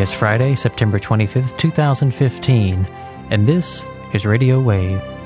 Today is Friday, September 25th, 2015, and this is Radio Wave.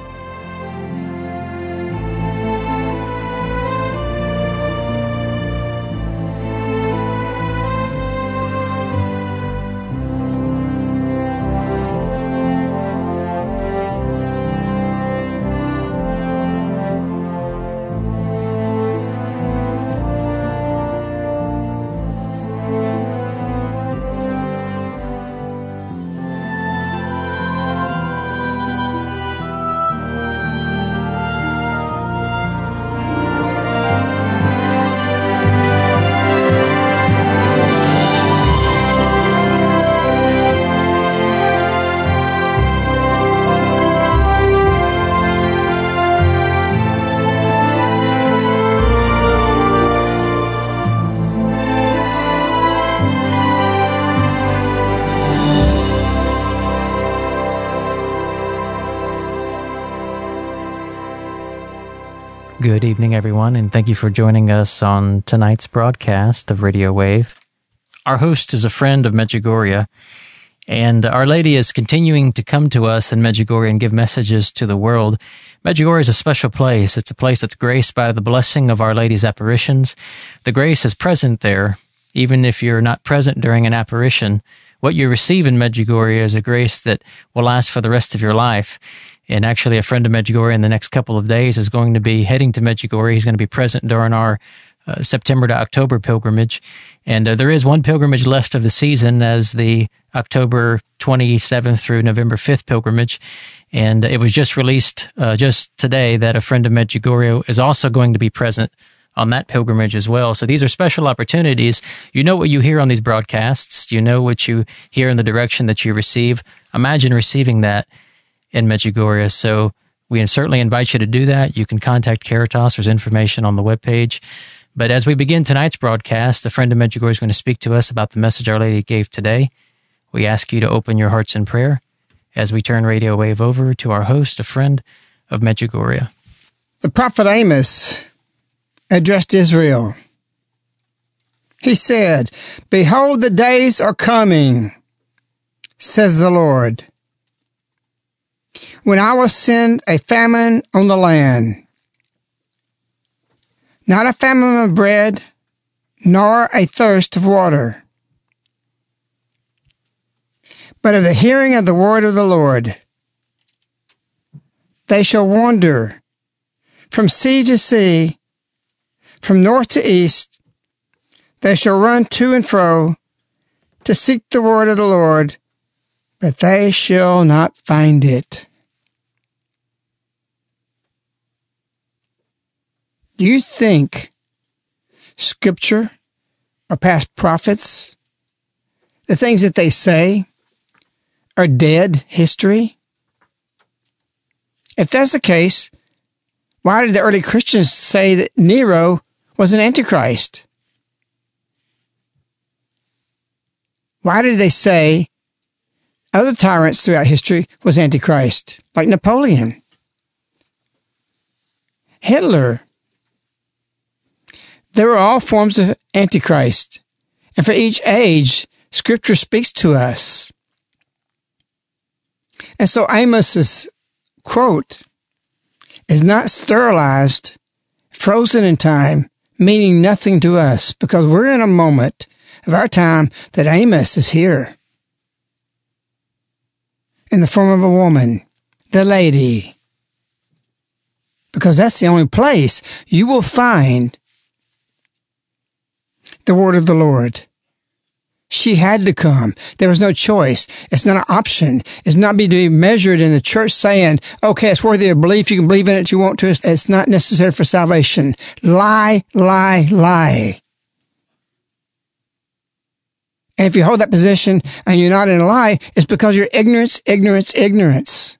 Good evening, everyone, and thank you for joining us on tonight's broadcast of Radio Wave. Our host is a friend of Medjugorje, and Our Lady is continuing to come to us in Medjugorje and give messages to the world. Medjugorje is a special place. It's a place that's graced by the blessing of Our Lady's apparitions. The grace is present there, even if you're not present during an apparition. What you receive in Medjugorje is a grace that will last for the rest of your life. And actually, a friend of Medjugorje in the next couple of days is going to be heading to Medjugorje. He's going to be present during our uh, September to October pilgrimage. And uh, there is one pilgrimage left of the season as the October 27th through November 5th pilgrimage. And it was just released uh, just today that a friend of Medjugorje is also going to be present on that pilgrimage as well. So these are special opportunities. You know what you hear on these broadcasts. You know what you hear in the direction that you receive. Imagine receiving that in Medjugorje. So we certainly invite you to do that. You can contact Caritas. There's information on the webpage. But as we begin tonight's broadcast, a friend of Medjugorje is going to speak to us about the message Our Lady gave today. We ask you to open your hearts in prayer as we turn Radio Wave over to our host, a friend of Medjugorje. The prophet Amos addressed Israel. He said, Behold, the days are coming, says the Lord, when I will send a famine on the land. Not a famine of bread, nor a thirst of water, but of the hearing of the word of the Lord. They shall wander from sea to sea, from north to east. They shall run to and fro to seek the word of the Lord, but they shall not find it. Do you think scripture or past prophets, the things that they say, are dead history? If that's the case, why did the early Christians say that Nero was an antichrist? Why did they say other tyrants throughout history was antichrist, like Napoleon? Hitler they were all forms of Antichrist. And for each age, scripture speaks to us. And so Amos's quote is not sterilized, frozen in time, meaning nothing to us because we're in a moment of our time that Amos is here in the form of a woman, the lady. Because that's the only place you will find the word of the Lord. She had to come. There was no choice. It's not an option. It's not be to be measured in the church saying, okay, it's worthy of belief. You can believe in it if you want to. It's not necessary for salvation. Lie, lie, lie. And if you hold that position and you're not in a lie, it's because you're ignorance, ignorance, ignorance.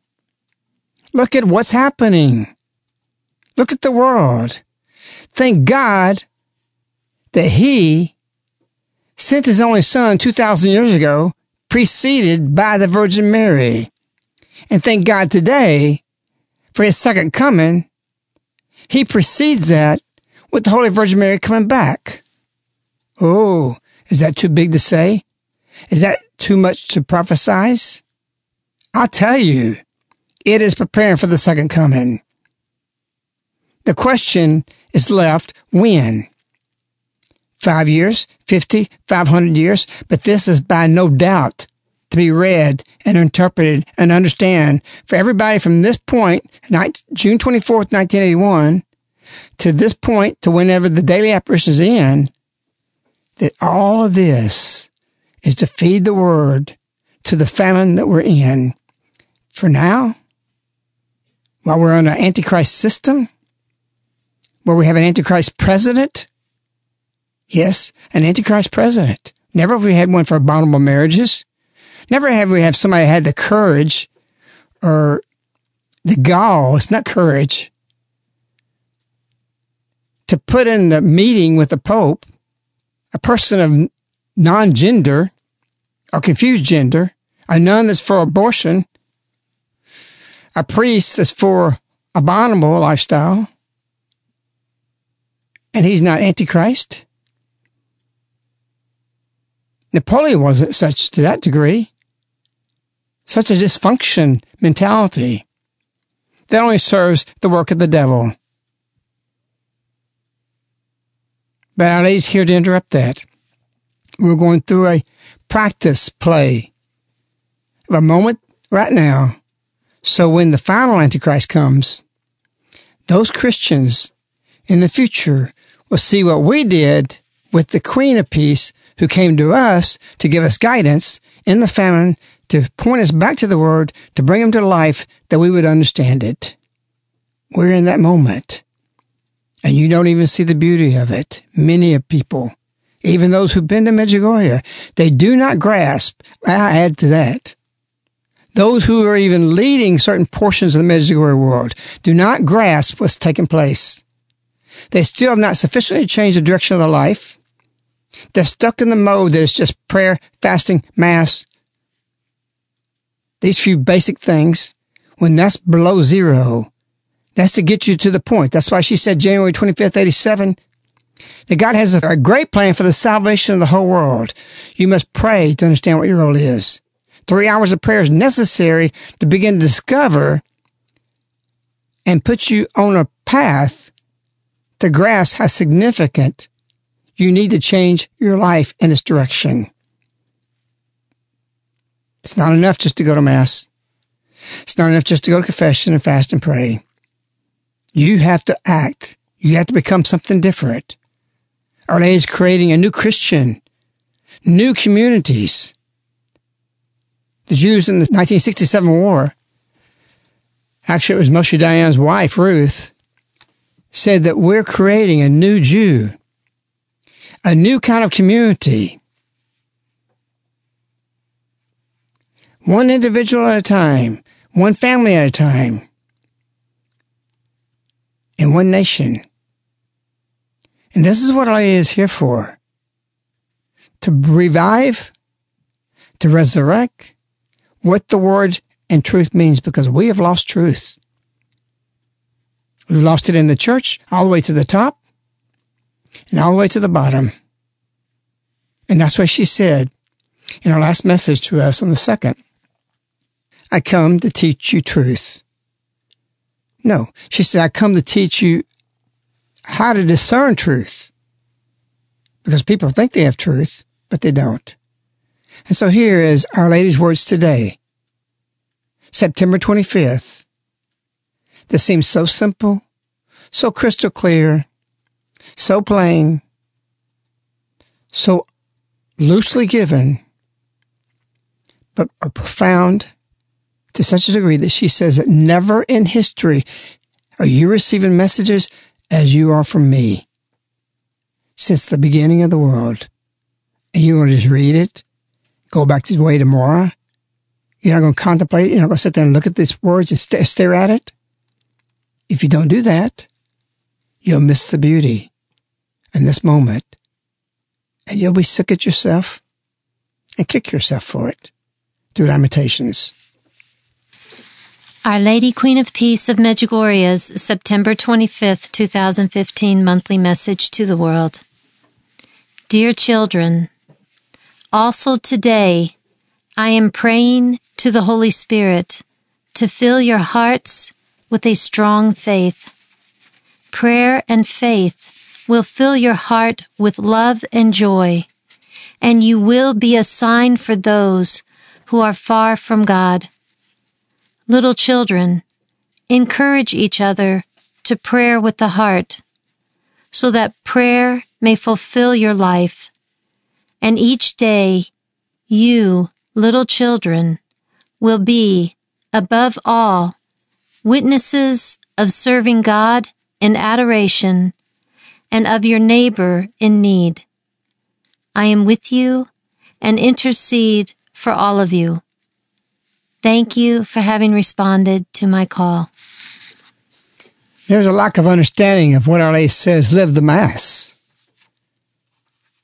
Look at what's happening. Look at the world. Thank God that he sent his only son 2,000 years ago, preceded by the Virgin Mary. And thank God today for his second coming, he precedes that with the Holy Virgin Mary coming back. Oh, is that too big to say? Is that too much to prophesize? I'll tell you, it is preparing for the second coming. The question is left when? Five years, 50, 500 years, but this is by no doubt to be read and interpreted and understand for everybody from this point, June 24th, 1981, to this point to whenever the daily apparitions end, that all of this is to feed the word to the famine that we're in. For now, while we're on an antichrist system, where we have an antichrist president, yes, an antichrist president. Never have we had one for abominable marriages. Never have we have somebody had the courage or the gall, it's not courage, to put in the meeting with the Pope a person of non gender or confused gender, a nun that's for abortion, a priest that's for abominable lifestyle, and he's not Antichrist. Napoleon wasn't such to that degree. Such a dysfunction mentality that only serves the work of the devil. But Our Lady's here to interrupt that. We're going through a practice play of a moment right now. So when the final Antichrist comes, those Christians in the future will see what we did with the Queen of Peace who came to us to give us guidance in the famine, to point us back to the Word, to bring them to life that we would understand it. We're in that moment. And you don't even see the beauty of it. Many of people, even those who've been to Medjugorje, they do not grasp. I add to that. Those who are even leading certain portions of the Medjugorje world do not grasp what's taking place. They still have not sufficiently changed the direction of their life. They're stuck in the mode that is just prayer, fasting, mass. These few basic things, when that's below zero, that's to get you to the point. That's why she said January 25th, 87, that God has a great plan for the salvation of the whole world. You must pray to understand what your role is. Three hours of prayer is necessary to begin to discover and put you on a path to grasp how significant you need to change your life in this direction. It's not enough just to go to Mass. It's not enough just to go to confession and fast and pray. You have to act. You have to become something different. Our Lady is creating a new Christian, new communities. The Jews in the 1967 war, actually it was Moshe Dayan's wife, Ruth, said that we're creating a new Jew, a new kind of community. One individual at a time, one family at a time and one nation. And this is what I is here for to revive, to resurrect what the word and truth means because we have lost truth. We've lost it in the church all the way to the top and all the way to the bottom. And that's what she said in her last message to us on the second. I come to teach you truth. No, she said, I come to teach you how to discern truth. Because people think they have truth, but they don't. And so here is Our Lady's words today, September 25th. This seems so simple, so crystal clear, so plain, so loosely given, but are profound to such a degree that she says that never in history are you receiving messages as you are from me since the beginning of the world. And you want to just read it, go back the way tomorrow. You're not going to contemplate. You're not going to sit there and look at these words and st- stare at it. If you don't do that, you'll miss the beauty in this moment. And you'll be sick at yourself and kick yourself for it through lamentations. Our Lady Queen of Peace of Medjugorje's September 25th, 2015 monthly message to the world. Dear children, also today I am praying to the Holy Spirit to fill your hearts with a strong faith. Prayer and faith will fill your heart with love and joy, and you will be a sign for those who are far from God. Little children, encourage each other to prayer with the heart, so that prayer may fulfill your life. And each day, you, little children, will be, above all, witnesses of serving God in adoration and of your neighbor in need. I am with you and intercede for all of you. Thank you for having responded to my call. There's a lack of understanding of what Our Lady says live the Mass.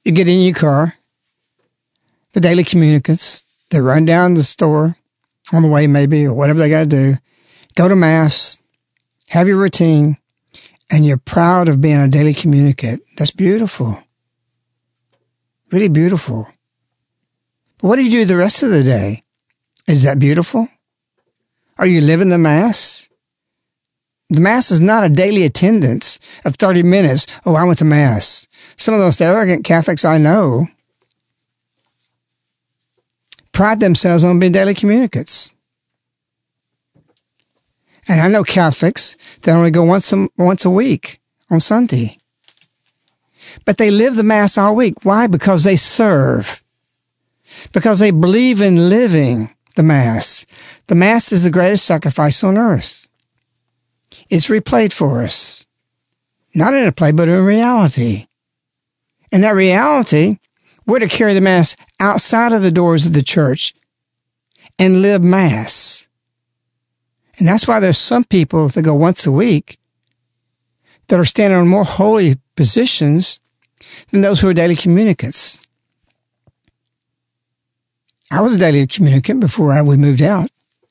You get in your car, the daily communicants, they run down the store on the way, maybe, or whatever they got to do, go to Mass, have your routine, and you're proud of being a daily communicant. That's beautiful. Really beautiful. But what do you do the rest of the day? Is that beautiful? Are you living the Mass? The Mass is not a daily attendance of 30 minutes. Oh, I went to Mass. Some of those arrogant Catholics I know pride themselves on being daily communicants. And I know Catholics that only go once a, once a week on Sunday. But they live the Mass all week. Why? Because they serve. Because they believe in living the Mass. The Mass is the greatest sacrifice on earth. It's replayed for us. Not in a play, but in reality. And that reality, we're to carry the Mass outside of the doors of the church and live Mass. And that's why there's some people that go once a week that are standing on more holy positions than those who are daily communicants. I was a daily communicant before I, we moved out.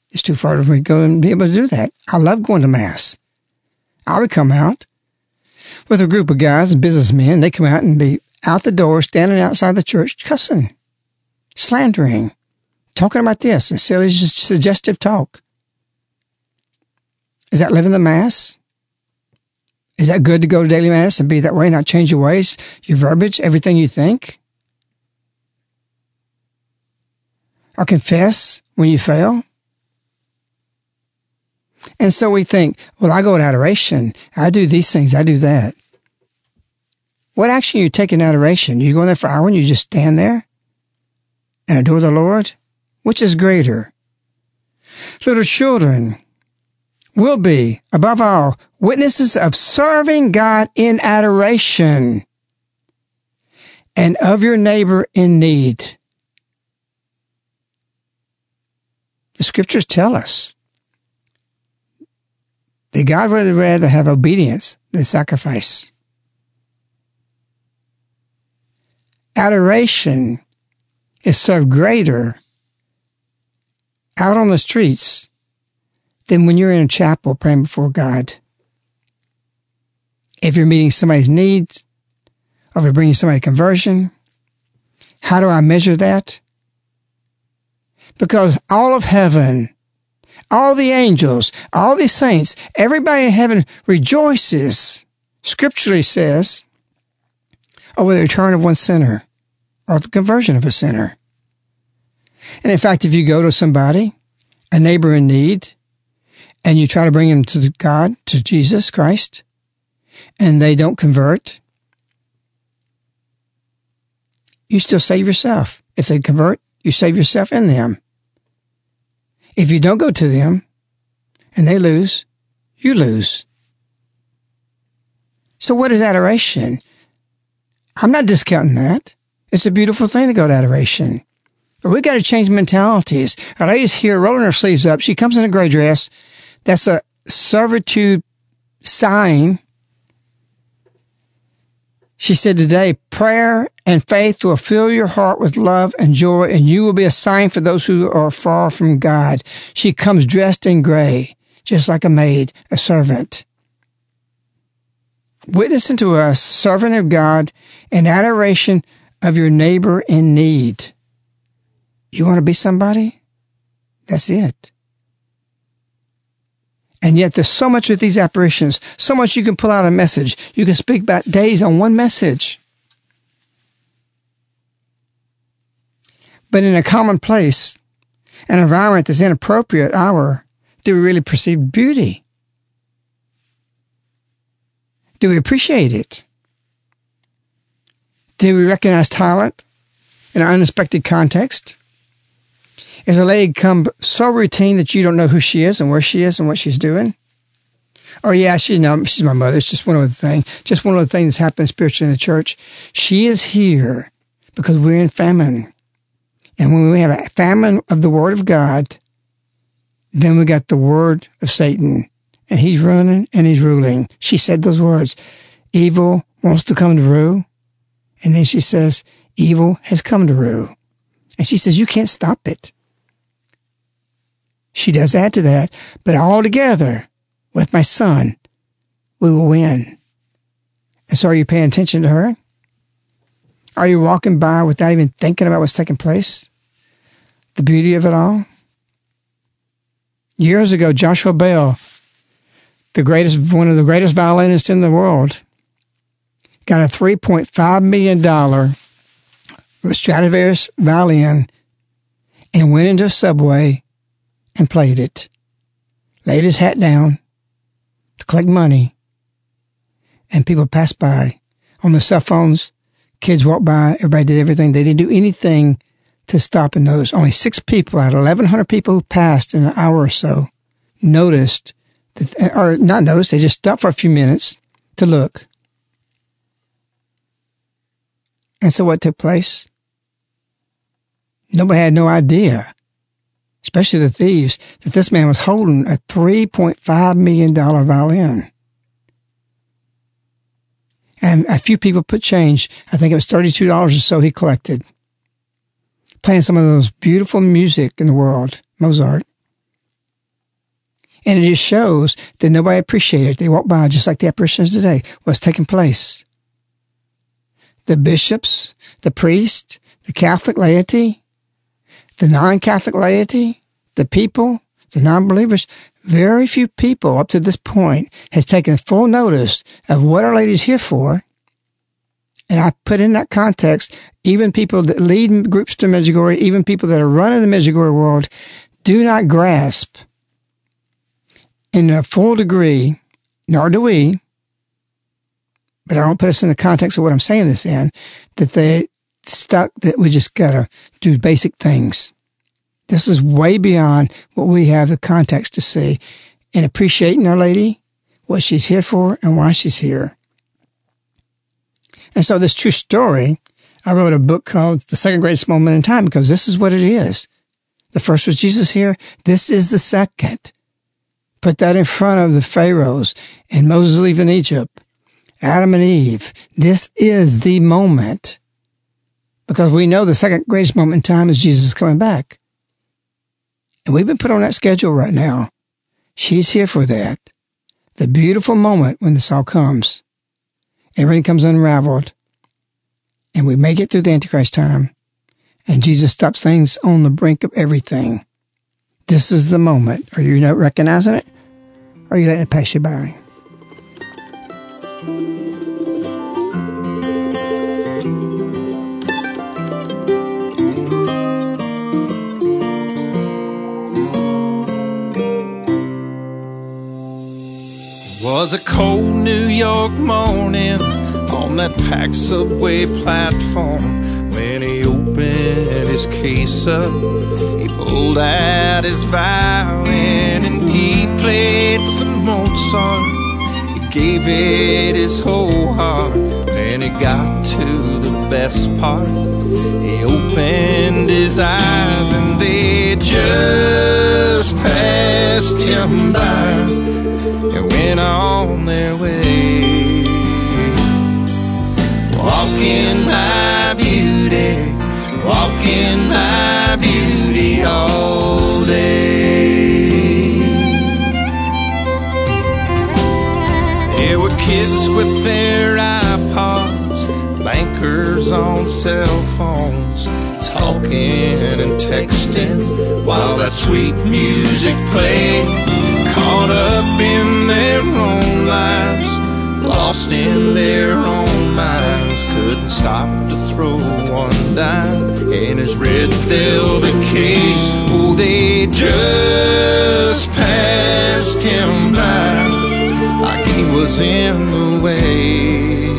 It's too far for me to go and be able to do that. I love going to Mass. I would come out with a group of guys and businessmen. They come out and be out the door, standing outside the church, cussing, slandering, talking about this, and silly, suggestive talk. Is that living the Mass? Is that good to go to daily Mass and be that way, not change your ways, your verbiage, everything you think? Or confess when you fail? And so we think, well, I go to adoration. I do these things. I do that. What action you take in adoration? You go in there for an hour and you just stand there and adore the Lord? Which is greater? Little children, will be, above all, witnesses of serving God in adoration and of your neighbor in need. The scriptures tell us that God would rather have obedience than sacrifice. Adoration is served greater out on the streets than when you're in a chapel praying before God. If you're meeting somebody's needs, or if you're bringing somebody conversion, how do I measure that? Because all of heaven, all the angels, all the saints, everybody in heaven rejoices, scripturally says, over the return of one sinner or the conversion of a sinner. And in fact, if you go to somebody, a neighbor in need, and you try to bring them to God, to Jesus Christ, and they don't convert, you still save yourself. If they convert, you save yourself and them. If you don't go to them and they lose, you lose. So what is adoration? I'm not discounting that. It's a beautiful thing to go to adoration. But we got to change mentalities. Our lady's here rolling her sleeves up. She comes in a gray dress that's a servitude sign. She said today, prayer and faith will fill your heart with love and joy, and you will be a sign for those who are far from God. She comes dressed in gray, just like a maid, a servant. Witnessing to us, servant of God, in adoration of your neighbor in need. You want to be somebody? That's it. And yet there's so much with these apparitions, so much you can pull out a message. You can speak about days on one message. But in a commonplace, an environment that's inappropriate hour, do we really perceive beauty? Do we appreciate it? Do we recognize talent in an unexpected context? Is a lady come so routine that you don't know who she is and where she is and what she's doing? Or yeah, she she's my mother. It's just one of the things. Just one of the things that's happened spiritually in the church. She is here because we're in famine. And when we have a famine of the word of God, then we got the word of Satan and he's running and he's ruling. She said those words. Evil wants to come to rule. And then she says, evil has come to rule. And she says, you can't stop it. She does add to that, but all together with my son, we will win. And so are you paying attention to her? Are you walking by without even thinking about what's taking place? The beauty of it all? Years ago, Joshua Bell, the greatest, one of the greatest violinists in the world, got a $3.5 million Stradivarius violin and went into a subway and played it. Laid his hat down to collect money, and people passed by on their cell phones. Kids walked by. Everybody did everything. They didn't do anything to stop and notice. Only six people out of 1,100 people who passed in an hour or so noticed, that, or not noticed, they just stopped for a few minutes to look. And so what took place? Nobody had no idea, especially the thieves, that this man was holding a $3.5 million violin. And a few people put change. I think it was $32 or so he collected. Playing some of the most beautiful music in the world, Mozart. And it just shows that nobody appreciated it. They walked by just like the apparitions today, what's taking place. The bishops, the priests, the Catholic laity, the non-Catholic laity, the people, the non-believers, very few people up to this point has taken full notice of what Our Lady's here for. And I put in that context, even people that lead groups to Medjugorje, even people that are running the Medjugorje world, do not grasp in a full degree, nor do we, but I don't put us in the context of what I'm saying this in, that they stuck that we just gotta do basic things. This is way beyond what we have the context to see in appreciating Our Lady, what she's here for, and why she's here. And so this true story, I wrote a book called The Second Greatest Moment in Time because this is what it is. The first was Jesus here. This is the second. Put that in front of the Pharaohs and Moses leaving Egypt, Adam and Eve. This is the moment because we know the second greatest moment in time is Jesus coming back. And we've been put on that schedule right now. She's here for that. The beautiful moment when this all comes. Everything comes unraveled. And we make it through the Antichrist time. And Jesus stops things on the brink of everything. This is the moment. Are you not recognizing it? Or are you letting it pass you by? Was a cold New York morning on that packed subway platform when he opened his case up. He pulled out his violin and he played some Mozart. He gave it his whole heart. Then he got to the best part. He opened his eyes and they just passed him by and went on their way. Walking my beauty, walking my beauty all day. There were kids with their iPods, bankers on cell phones talking and texting while that sweet music played. Caught up in their own lives, lost in their own minds, couldn't stop to throw one dime in his red velvet case. Oh, they just passed him by like he was in the way.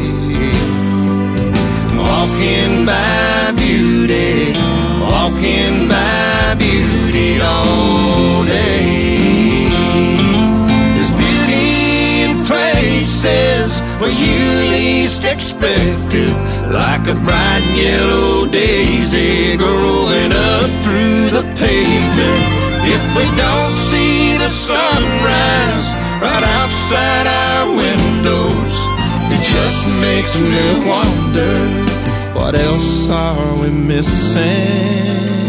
Walking by beauty, walking by beauty all day. Where you least expect it, like a bright yellow daisy growing up through the pavement. If we don't see the sunrise right outside our windows, it just makes me wonder what else are we missing?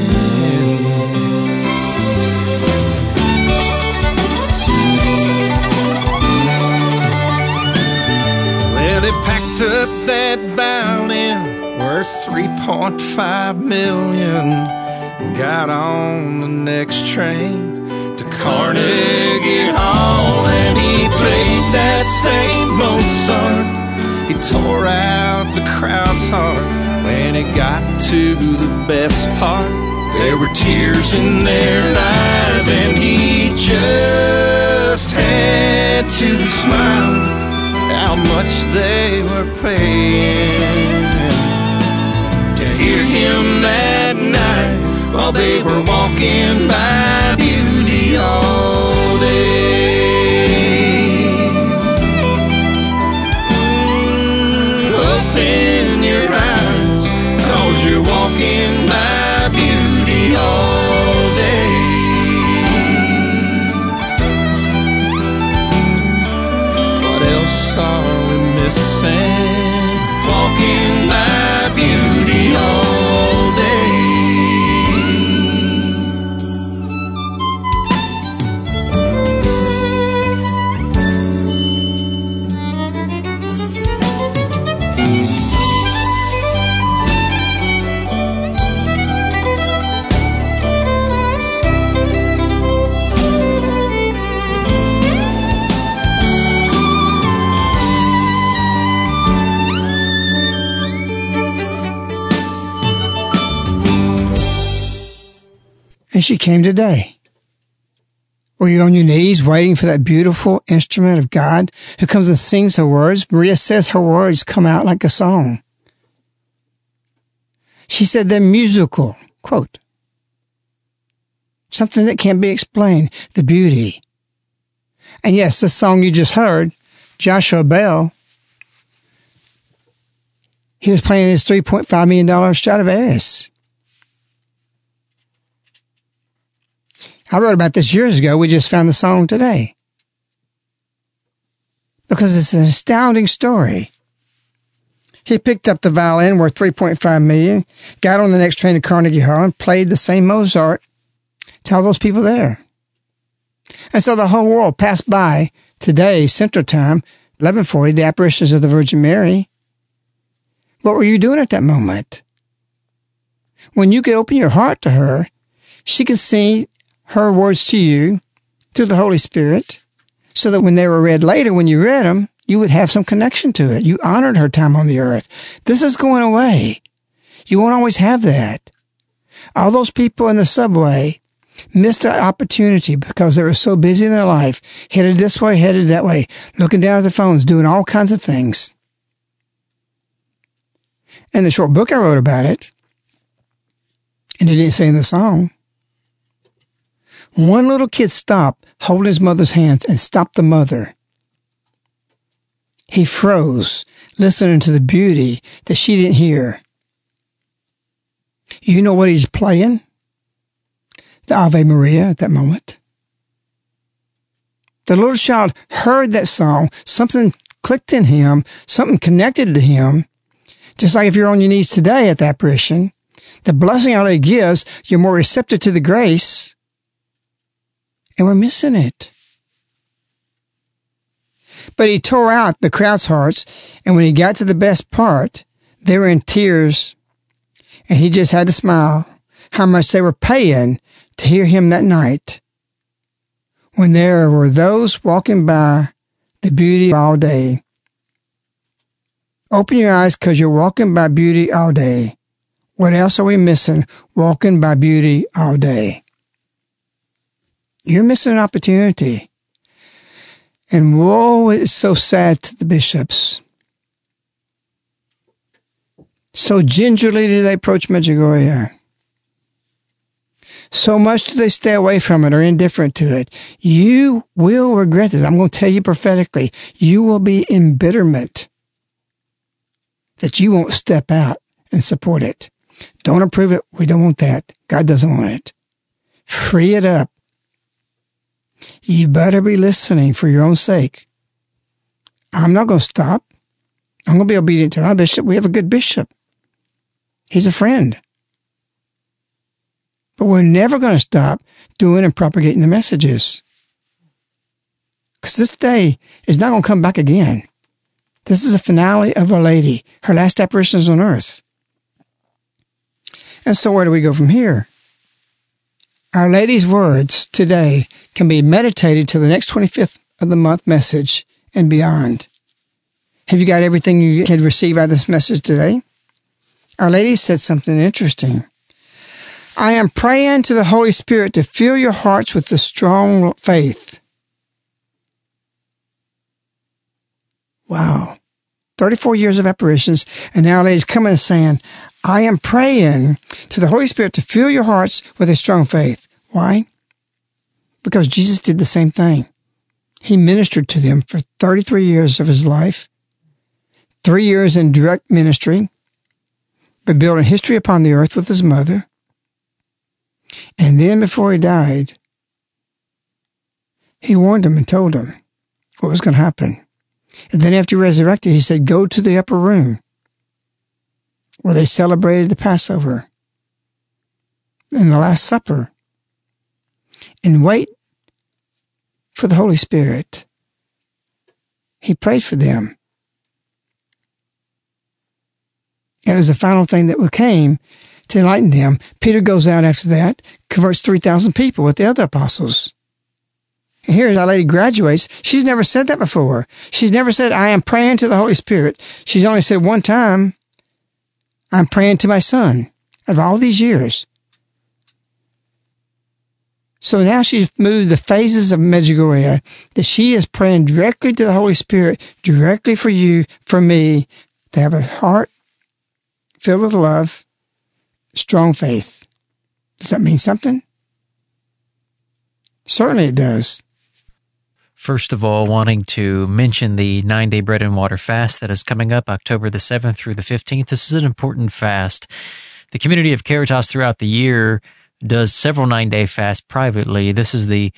Up that violin worth 3.5 million and got on the next train to Carnegie Hall and he played that same Mozart. He tore out the crowd's heart when it got to the best part. There were tears in their eyes, and he just had to smile. How much they were paying to hear him that night while they were walking by And she came today. Were you on your knees waiting for that beautiful instrument of God who comes and sings her words? Maria says her words come out like a song. She said they're musical, quote, something that can't be explained, the beauty. And yes, the song you just heard, Joshua Bell, he was playing his $3.5 million Stradivarius. I wrote about this years ago. We just found the song today. Because it's an astounding story. He picked up the violin worth 3.5 million, got on the next train to Carnegie Hall and played the same Mozart to all those people there. And so the whole world passed by today, Central Time, 1140, the apparitions of the Virgin Mary. What were you doing at that moment? When you could open your heart to her, she could see her words to you through the Holy Spirit so that when they were read later, when you read them, you would have some connection to it. You honored her time on the earth. This is going away. You won't always have that. All those people in the subway missed that opportunity because they were so busy in their life, headed this way, headed that way, looking down at their phones, doing all kinds of things. And the short book I wrote about it, and it didn't say in the song, one little kid stopped, holding his mother's hands, and stopped the mother. He froze, listening to the beauty that she didn't hear. You know what he's playing? The Ave Maria at that moment. The little child heard that song, something clicked in him, something connected to him. Just like if you're on your knees today at that apparition, the blessing Lady gives, you're more receptive to the grace and we're missing it. But he tore out the crowd's hearts, and when he got to the best part, they were in tears, And he just had to smile how much they were paying to hear him that night when there were those walking by the beauty all day. Open your eyes because you're walking by beauty all day. What else are we missing walking by beauty all day? You're missing an opportunity. And woe is so sad to the bishops. So gingerly do they approach Medjugorje. So much do they stay away from it or indifferent to it. You will regret this. I'm going to tell you prophetically. You will be in embitterment that you won't step out and support it. Don't approve it. We don't want that. God doesn't want it. Free it up. You better be listening for your own sake. I'm not going to stop. I'm going to be obedient to my bishop. We have a good bishop. He's a friend. But we're never going to stop doing and propagating the messages. Because this day is not going to come back again. This is the finale of Our Lady, her last apparitions on earth. And so where do we go from here? Our Lady's words today can be meditated to the next 25th of the month message and beyond. Have you got everything you can receive out of this message today? Our Lady said something interesting. I am praying to the Holy Spirit to fill your hearts with the strong faith. Wow. 34 years of apparitions, and now Our Lady's coming and saying, I am praying to the Holy Spirit to fill your hearts with a strong faith. Why? Because Jesus did the same thing. He ministered to them for 33 years of his life, three years in direct ministry, but building history upon the earth with his mother. And then before he died, he warned them and told them what was going to happen. And then after he resurrected, he said, Go to the upper room where they celebrated the Passover and the Last Supper and wait for the Holy Spirit. He prayed for them. And it was the final thing that came to enlighten them. Peter goes out after that, converts 3,000 people with the other apostles. And here, Our Lady graduates. She's never said that before. She's never said, I am praying to the Holy Spirit. She's only said one time, I'm praying to my son of all these years. So now she's moved the phases of Medjugorje that she is praying directly to the Holy Spirit, directly for you, for me, to have a heart filled with love, strong faith. Does that mean something? Certainly it does. First of all, wanting to mention the nine day bread and water fast that is coming up October the 7th through the 15th. This is an important fast. The community of Caritas throughout the year does several nine day fasts privately. This is the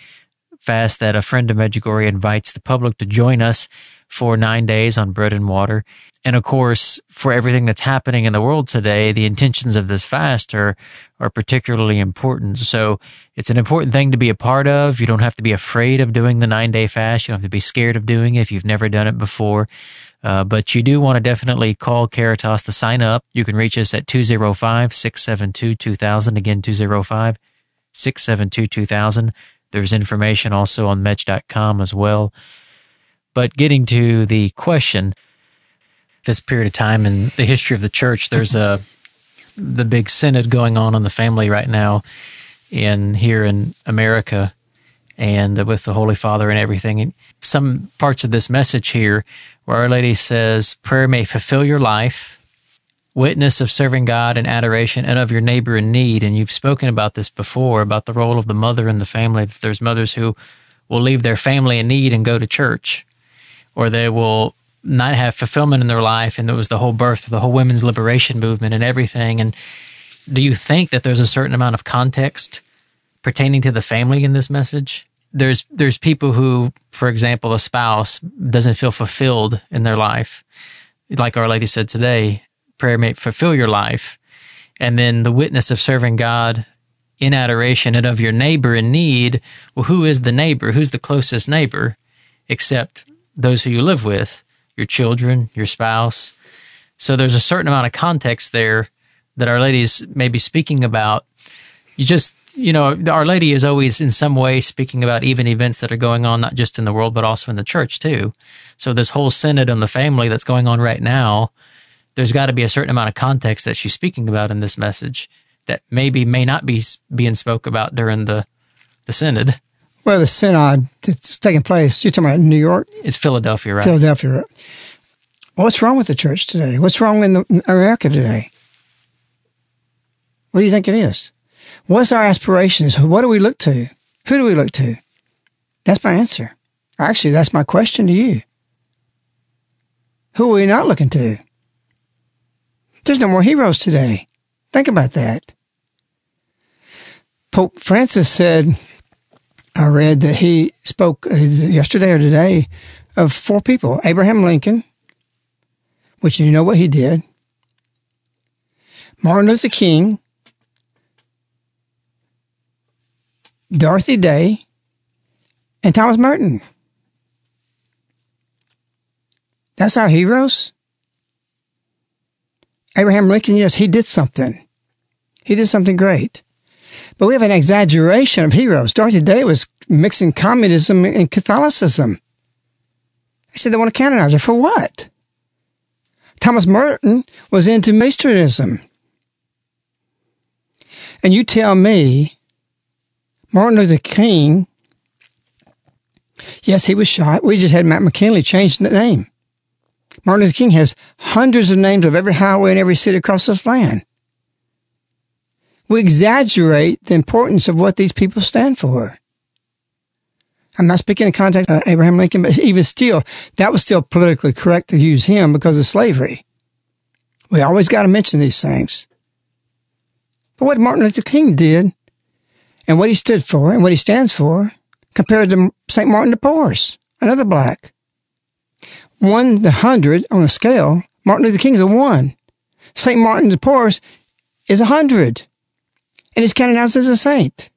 fast that a friend of Medjugorje invites the public to join us for nine days on bread and water. And of course, for everything that's happening in the world today, the intentions of this fast are, are particularly important. So it's an important thing to be a part of. You don't have to be afraid of doing the nine day fast. You don't have to be scared of doing it if you've never done it before. Uh, but you do want to definitely call Caritas to sign up. You can reach us at 205 672 2000. Again, 205 672 2000. There's information also on mej.com as well. But getting to the question, this period of time in the history of the church, there's a the big synod going on on the family right now in here in America and with the Holy Father and everything. And some parts of this message here where Our Lady says, prayer may fulfill your life, witness of serving God and adoration and of your neighbor in need. And you've spoken about this before, about the role of the mother in the family, there's mothers who will leave their family in need and go to church, or they will not have fulfillment in their life. And it was the whole birth of the whole women's liberation movement and everything. And do you think that there's a certain amount of context pertaining to the family in this message? There's there's people who, for example, a spouse doesn't feel fulfilled in their life. Like Our Lady said today, prayer may fulfill your life. And then the witness of serving God in adoration and of your neighbor in need. Well, who is the neighbor? Who's the closest neighbor? Except those who you live with your children, your spouse. So there's a certain amount of context there that Our Lady is maybe speaking about, you just, you know, Our Lady is always in some way speaking about even events that are going on, not just in the world, but also in the church too. So this whole synod on the family that's going on right now, there's got to be a certain amount of context that she's speaking about in this message that maybe may not be being spoke about during the, the synod. Well, the synod that's taking place, you're talking about New York? It's Philadelphia, right? Philadelphia. Right? What's wrong with the church today? What's wrong in, the, in America today? What do you think it is? What's our aspirations? What do we look to? Who do we look to? That's my answer. Actually, that's my question to you. Who are we not looking to? There's no more heroes today. Think about that. Pope Francis said, I read that he spoke uh, yesterday or today of four people Abraham Lincoln, which you know what he did, Martin Luther King, Dorothy Day, and Thomas Merton. That's our heroes. Abraham Lincoln, yes, he did something. He did something great. But we have an exaggeration of heroes. Dorothy Day was mixing communism and Catholicism. I said they want to canonize her. For what? Thomas Merton was into Masonicism. And you tell me, Martin Luther King, yes, he was shot. We just had Mount McKinley change the name. Martin Luther King has hundreds of names of every highway in every city across this land. We exaggerate the importance of what these people stand for. I'm not speaking in context of Abraham Lincoln, but even still, that was still politically correct to use him because of slavery. We always got to mention these things. But what Martin Luther King did and what he stood for and what he stands for compared to St. Martin de Porres, another black one the hundred on the scale, Martin Luther King is a one. St. Martin de Porres is a hundred. And he's canonized as a saint.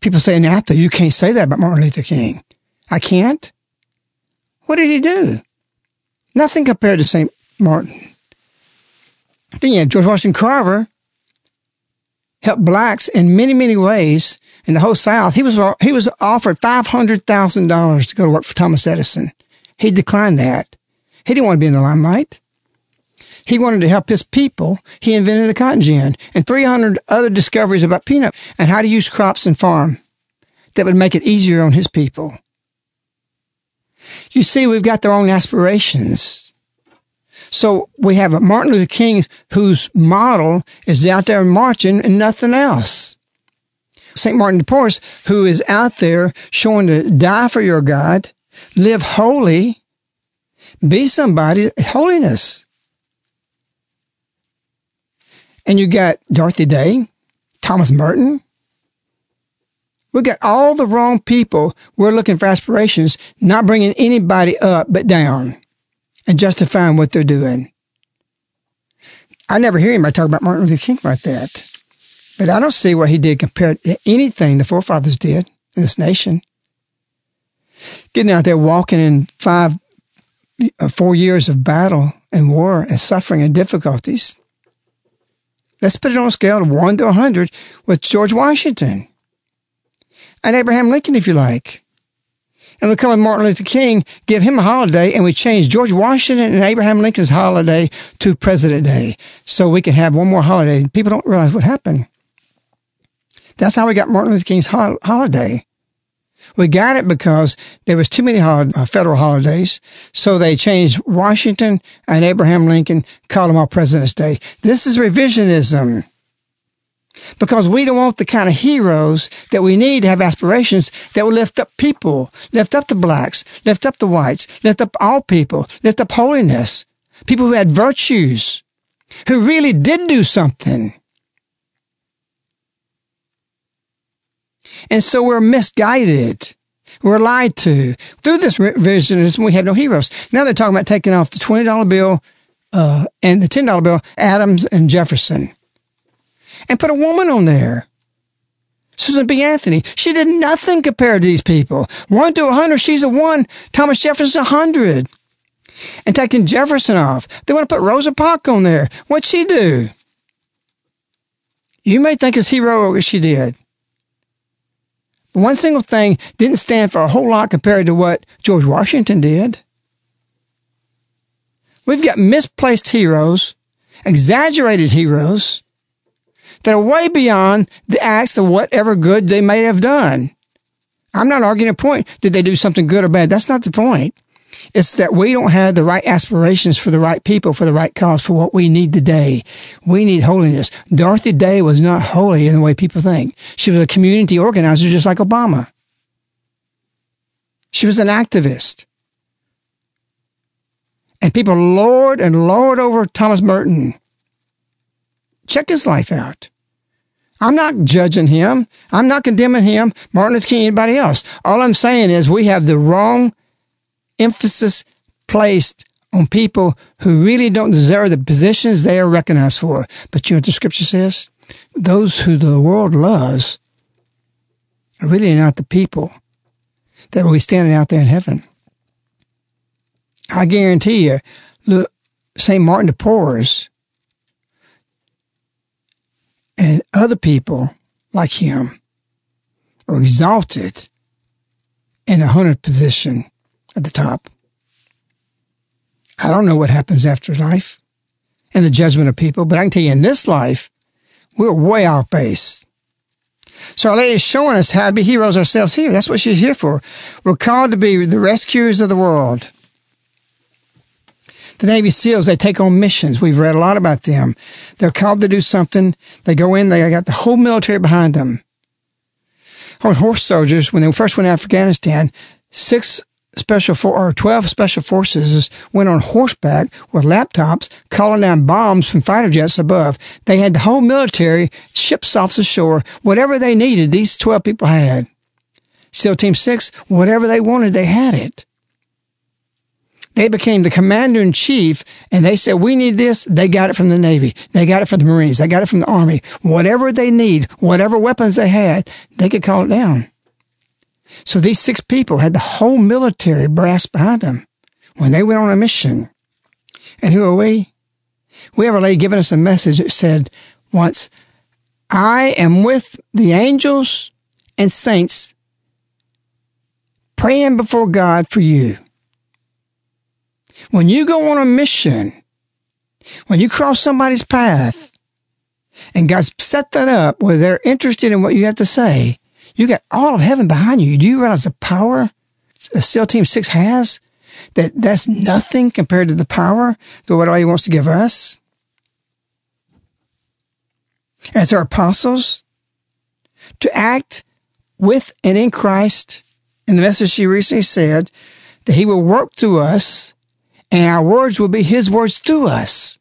People say, NAPTA, you can't say that about Martin Luther King. I can't? What did he do? Nothing compared to St. Martin. Then you have George Washington Carver helped blacks in many, many ways in the whole South. He was, he was offered $500,000 to go to work for Thomas Edison. He declined that. He didn't want to be in the limelight. He wanted to help his people. He invented the cotton gin and 300 other discoveries about peanut and how to use crops and farm that would make it easier on his people. You see, we've got their own aspirations. So we have Martin Luther King whose model is out there marching and nothing else. St. Martin de Porres, who is out there showing to die for your God, live holy, be somebody, holiness. And you got Dorothy Day, Thomas Merton. We got all the wrong people. We're looking for aspirations, not bringing anybody up but down and justifying what they're doing. I never hear anybody talk about Martin Luther King like that. But I don't see what he did compared to anything the forefathers did in this nation getting out there walking in five, uh, four years of battle and war and suffering and difficulties. Let's put it on a scale of one to a hundred with George Washington and Abraham Lincoln, if you like. And we come with Martin Luther King, give him a holiday, and we change George Washington and Abraham Lincoln's holiday to President Day so we can have one more holiday. People don't realize what happened. That's how we got Martin Luther King's ho- holiday. We got it because there was too many hol- uh, federal holidays, so they changed Washington and Abraham Lincoln, called them all President's Day. This is revisionism. Because we don't want the kind of heroes that we need to have aspirations that will lift up people, lift up the blacks, lift up the whites, lift up all people, lift up holiness, people who had virtues, who really did do something. And so we're misguided. We're lied to. Through this revisionism, we have no heroes. Now they're talking about taking off the $20 bill uh, and the $10 bill, Adams and Jefferson, and put a woman on there. Susan B. Anthony. She did nothing compared to these people. One to a hundred, she's a one. Thomas Jefferson's a hundred. And taking Jefferson off. They want to put Rosa Parks on there. What'd she do? You may think it's heroic what she did. One single thing didn't stand for a whole lot compared to what George Washington did. We've got misplaced heroes, exaggerated heroes that are way beyond the acts of whatever good they may have done. I'm not arguing a point. Did they do something good or bad? That's not the point. It's that we don't have the right aspirations for the right people, for the right cause, for what we need today. We need holiness. Dorothy Day was not holy in the way people think. She was a community organizer just like Obama. She was an activist. And people lord and lord over Thomas Merton. Check his life out. I'm not judging him. I'm not condemning him, Martin Luther King, anybody else. All I'm saying is we have the wrong emphasis placed on people who really don't deserve the positions they are recognized for. But you know what the scripture says? Those who the world loves are really not the people that will be standing out there in heaven. I guarantee you, look, St. Martin de Porres and other people like him are exalted in a hundred position at the top. I don't know what happens after life and the judgment of people, but I can tell you in this life, we're way off base. So Our Lady is showing us how to be heroes ourselves here. That's what she's here for. We're called to be the rescuers of the world. The Navy SEALs, they take on missions. We've read a lot about them. They're called to do something. They go in, they got the whole military behind them. On horse soldiers, when they first went to Afghanistan, six special for or 12 special forces went on horseback with laptops calling down bombs from fighter jets above. They had the whole military ships off the shore. Whatever they needed, these 12 people had. SEAL Team 6, whatever they wanted, they had it. They became the commander in chief and they said, we need this. They got it from the Navy. They got it from the Marines. They got it from the Army. Whatever they need, whatever weapons they had, they could call it down. So these six people had the whole military brass behind them when they went on a mission. And who are we? We have a lady giving us a message that said once, I am with the angels and saints praying before God for you. When you go on a mission, when you cross somebody's path, and God's set that up where they're interested in what you have to say, you got all of heaven behind you. Do you realize the power a SEAL Team 6 has? That that's nothing compared to the power that what He wants to give us? As our apostles, to act with and in Christ. In the message she recently said that He will work through us and our words will be His words through us.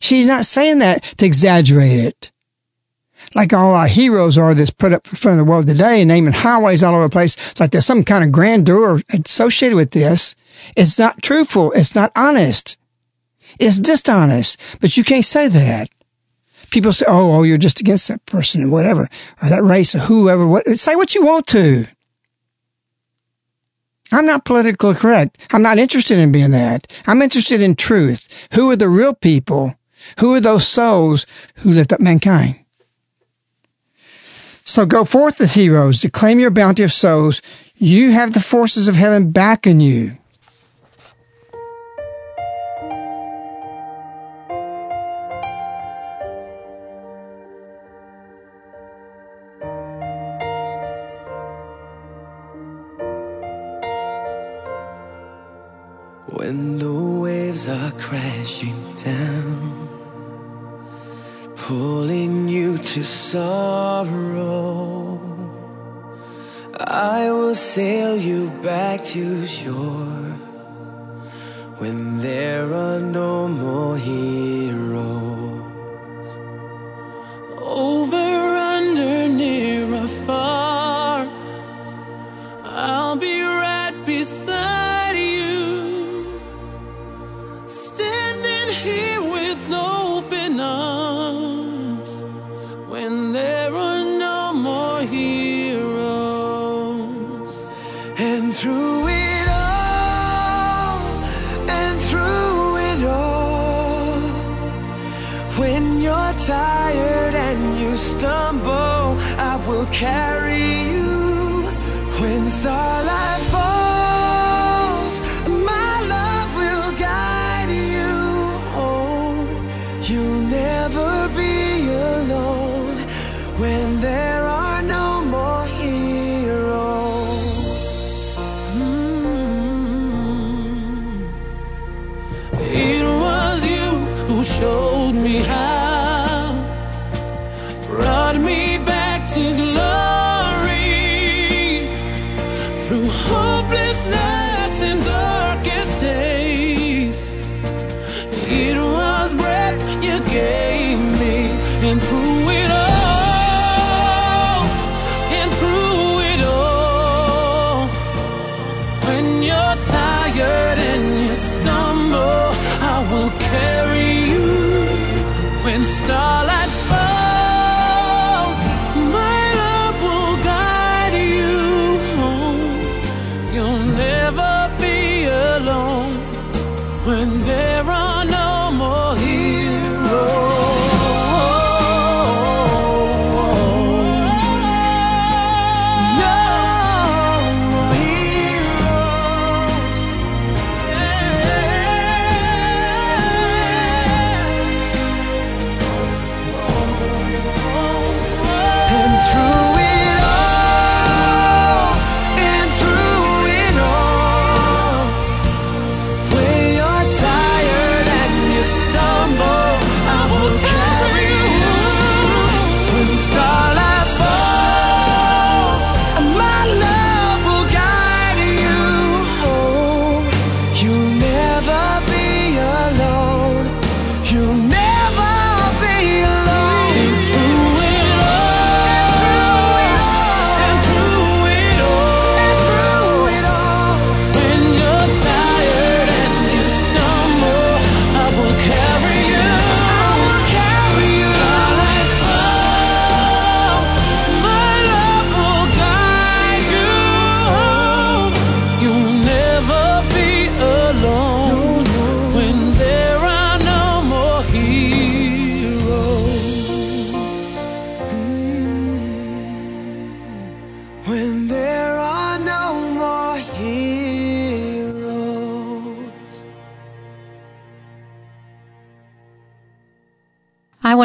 She's not saying that to exaggerate it like all our heroes are that's put up in front of the world today, naming highways all over the place, like there's some kind of grandeur associated with this. It's not truthful. It's not honest. It's dishonest. But you can't say that. People say, oh, oh, you're just against that person or whatever, or that race or whoever. What, say what you want to. I'm not politically correct. I'm not interested in being that. I'm interested in truth. Who are the real people? Who are those souls who lift up mankind? So go forth as heroes to claim your bounty of souls. You have the forces of heaven backing you. When the waves are crashing down pulling to sorrow. I will sail you back to shore when there are no more heroes. Over, under, near, or far, I'll be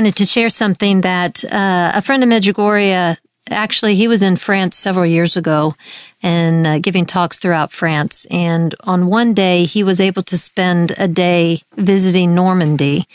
wanted to share something that uh, a friend of Medjugorje, actually, he was in France several years ago and uh, giving talks throughout France. And on one day, he was able to spend a day visiting Normandy.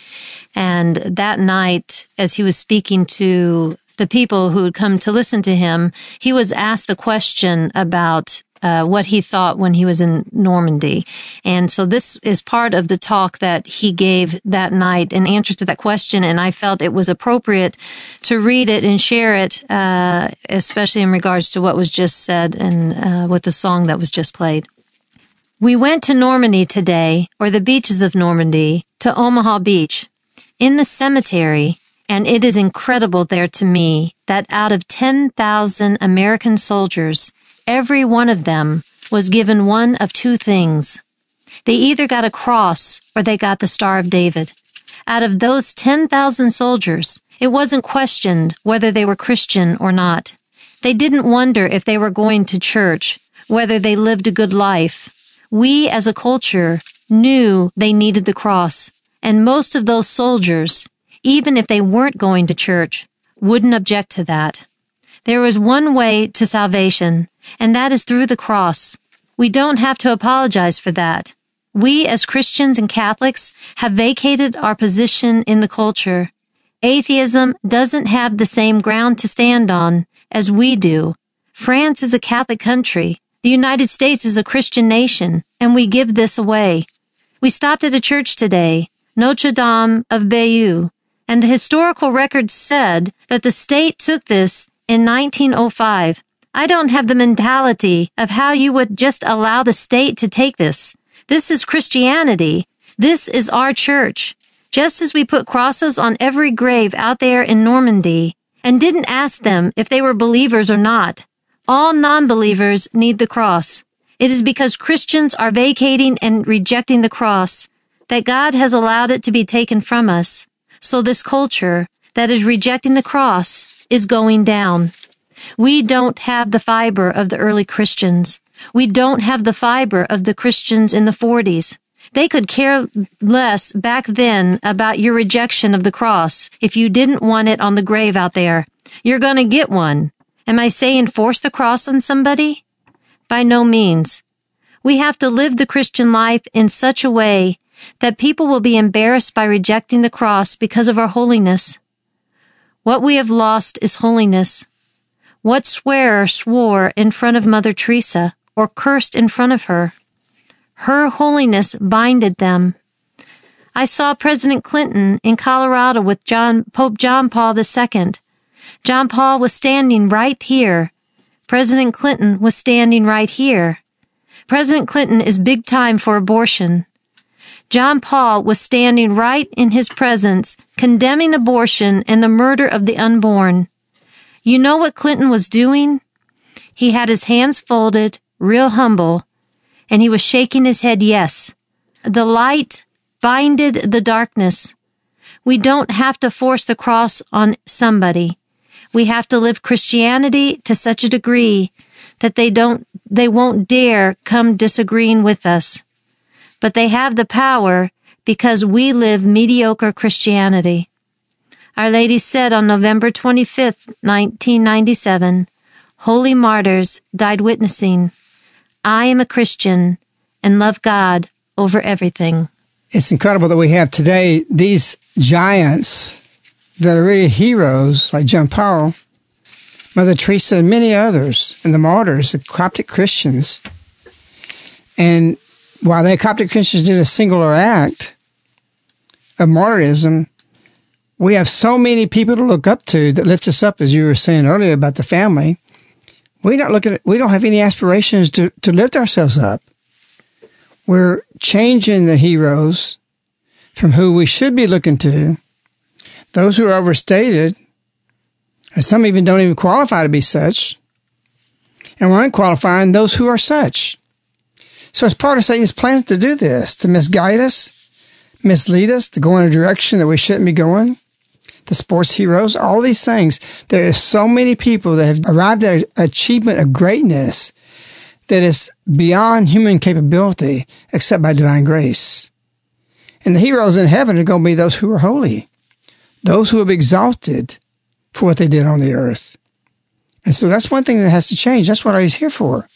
And that night, as he was speaking to the people who had come to listen to him, he was asked the question about uh, what he thought when he was in Normandy. And so this is part of the talk that he gave that night in answer to that question. And I felt it was appropriate to read it and share it, uh, especially in regards to what was just said and uh, with the song that was just played. We went to Normandy today, or the beaches of Normandy, to Omaha Beach, in the cemetery, and it is incredible there to me that out of 10,000 American soldiers, every one of them was given one of two things. They either got a cross or they got the Star of David. Out of those 10,000 soldiers, it wasn't questioned whether they were Christian or not. They didn't wonder if they were going to church, whether they lived a good life. We as a culture knew they needed the cross, and most of those soldiers, even if they weren't going to church, wouldn't object to that. There is one way to salvation, and that is through the cross. We don't have to apologize for that. We as Christians and Catholics have vacated our position in the culture. Atheism doesn't have the same ground to stand on as we do. France is a Catholic country. The United States is a Christian nation, and we give this away. We stopped at a church today, Notre Dame of Bayeux, and the historical records said that the state took this in 1905. I don't have the mentality of how you would just allow the state to take this. This is Christianity. This is our church. Just as we put crosses on every grave out there in Normandy and didn't ask them if they were believers or not. All non-believers need the cross. It is because Christians are vacating and rejecting the cross that God has allowed it to be taken from us. So this culture, that is rejecting the cross is going down. We don't have the fiber of the early Christians. We don't have the fiber of the Christians in the 40s. They could care less back then about your rejection of the cross if you didn't want it on the grave out there. You're gonna get one. Am I saying force the cross on somebody? By no means. We have to live the Christian life in such a way that people will be embarrassed by rejecting the cross because of our holiness. What we have lost is holiness. What swearer swore in front of Mother Teresa or cursed in front of her? Her holiness binded them. I saw President Clinton in Colorado with John, Pope John Paul II. John Paul was standing right here. President Clinton was standing right here. President Clinton is big time for abortion. John Paul was standing right in his presence, condemning abortion and the murder of the unborn. You know what Clinton was doing? He had his hands folded, real humble, and he was shaking his head yes. The light binded the darkness. We don't have to force the cross on somebody. We have to live Christianity to such a degree that they don't, they won't dare come disagreeing with us. But they have the power because we live mediocre Christianity. Our Lady said on November 25th, 1997, Holy martyrs died witnessing I am a Christian and love God over everything. It's incredible that we have today these giants that are really heroes like John Paul, Mother Teresa, and many others, and the martyrs, the Coptic Christians. And while the Coptic Christians did a singular act of martyrism, we have so many people to look up to that lift us up, as you were saying earlier about the family we don't look at we don't have any aspirations to, to lift ourselves up. We're changing the heroes from who we should be looking to, those who are overstated, and some even don't even qualify to be such, and we're unqualifying those who are such. So it's part of Satan's plans to do this, to misguide us, mislead us, to go in a direction that we shouldn't be going the sports heroes, all these things. There are so many people that have arrived at an achievement of greatness that is beyond human capability except by divine grace. And the heroes in heaven are going to be those who are holy, those who have exalted for what they did on the earth. And so that's one thing that has to change. That's what I was here for.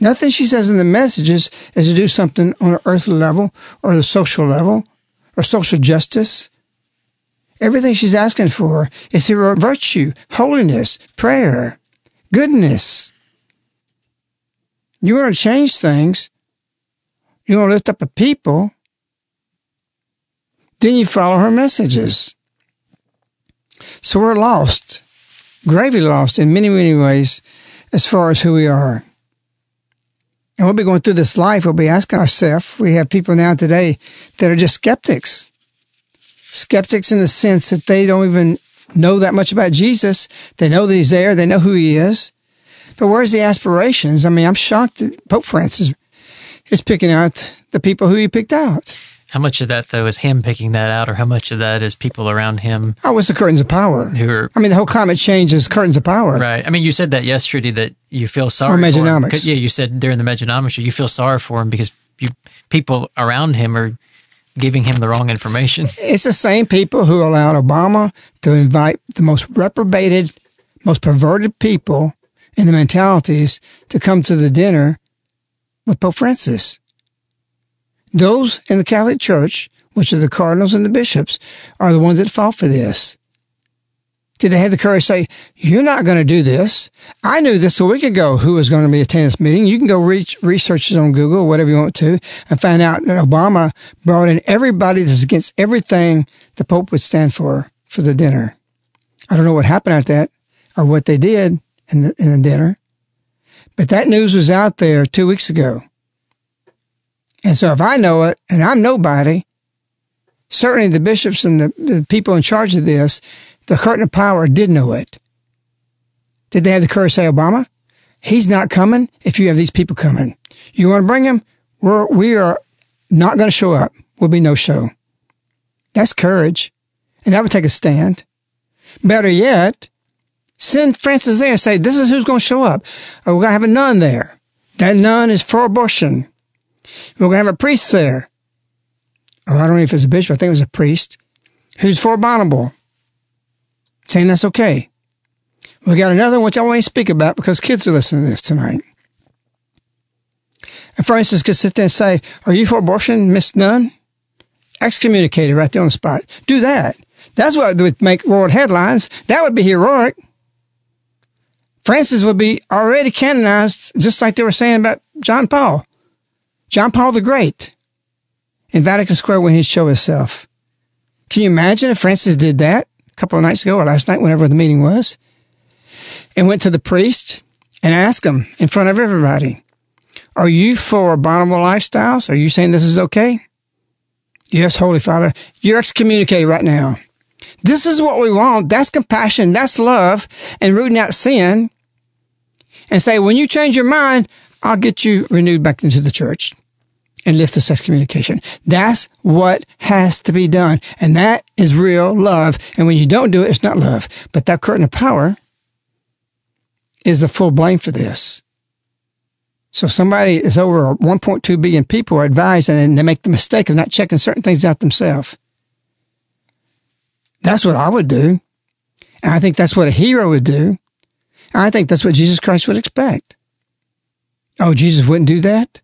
Nothing she says in the messages is to do something on an earthly level or the social level or social justice Everything she's asking for is her virtue, holiness, prayer, goodness. You want to change things. You want to lift up a people. Then you follow her messages. So we're lost, gravely lost in many, many ways as far as who we are. And we'll be going through this life, we'll be asking ourselves, we have people now today that are just skeptics skeptics in the sense that they don't even know that much about Jesus. They know that he's there. They know who he is. But where's the aspirations? I mean, I'm shocked that Pope Francis is picking out the people who he picked out. How much of that, though, is him picking that out, or how much of that is people around him? Oh, it's the curtains of power. Who are, I mean, the whole climate change is curtains of power. Right. I mean, you said that yesterday that you feel sorry or him. Yeah, you said during the Mejnomics show, you feel sorry for him because you, people around him are giving him the wrong information. It's the same people who allowed Obama to invite the most reprobated, most perverted people in the mentalities to come to the dinner with Pope Francis. Those in the Catholic Church, which are the cardinals and the bishops, are the ones that fought for this. Did they have the courage to say, you're not going to do this? I knew this a week ago who was going to be attending this meeting. You can go reach, research on Google, whatever you want to, and find out that Obama brought in everybody that's against everything the Pope would stand for, for the dinner. I don't know what happened at that or what they did in the, in the dinner, but that news was out there two weeks ago. And so if I know it and I'm nobody, certainly the bishops and the, the people in charge of this the curtain of power did know it. Did they have the courage to say, Obama, he's not coming if you have these people coming. You want to bring him? We're, we are not going to show up. We'll be no show. That's courage. And that would take a stand. Better yet, send Francis there and say, this is who's going to show up. Oh, we're going to have a nun there. That nun is for abortion. We're going to have a priest there. Oh, I don't know if it's a bishop. I think it was a priest who's for abominable. Saying that's okay. We got another one which I want to speak about because kids are listening to this tonight. And Francis could sit there and say, Are you for abortion, Miss Nun? Excommunicated right there on the spot. Do that. That's what would make world headlines. That would be heroic. Francis would be already canonized, just like they were saying about John Paul. John Paul the Great in Vatican Square when he'd show himself. Can you imagine if Francis did that a couple of nights ago or last night, whenever the meeting was, and went to the priest and asked him in front of everybody, Are you for abominable lifestyles? Are you saying this is okay? Yes, Holy Father, you're excommunicated right now. This is what we want. That's compassion. That's love and rooting out sin. And say, when you change your mind, I'll get you renewed back into the church and lift the excommunication. That's what has to be done. And that is real love. And when you don't do it, it's not love. But that curtain of power is the full blame for this. So somebody is over 1.2 billion people are advised and they make the mistake of not checking certain things out themselves. That's what I would do. And I think that's what a hero would do. I think that's what Jesus Christ would expect. Oh, Jesus wouldn't do that?